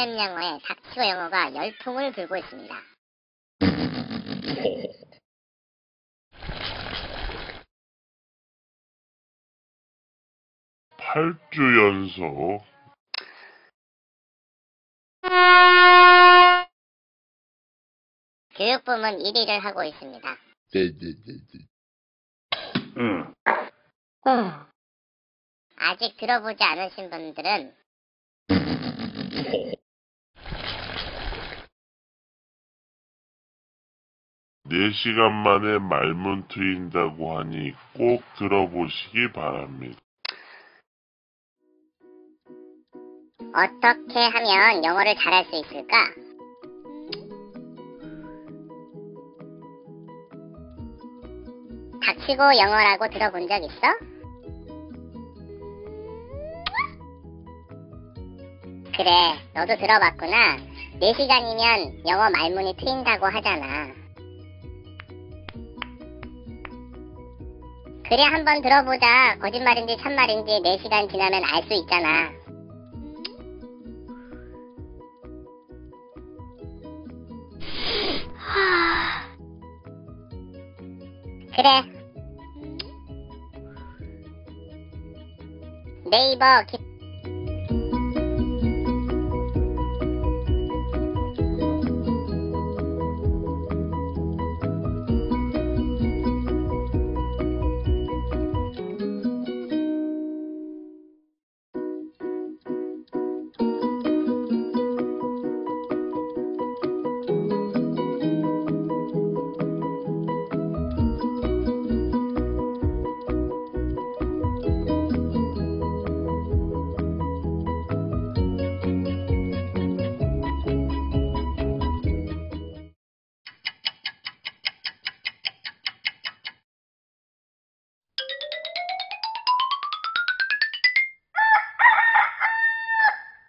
쌤 영어의 닥치고 영어가 열풍을 불고 있습니다. 팔주 연속 교육부문 1위를 하고 있습니다. 네네네네. 응. 아직 들어보지 않으신 분들은 네시간 만에 말문 트인다고 하니 꼭 들어보시기 바랍니다. 어떻게 하면 영어를 잘할 수 있을까? 닥치고 영어라고 들어본 적 있어? 그래, 너도 들어봤구나. 4시간이면 영어 말문이 트인다고 하잖아. 그래, 한번 들어보자. 거짓말인지 참말인지 4시간 지나면 알 수 있잖아. 그래. 네이버 기,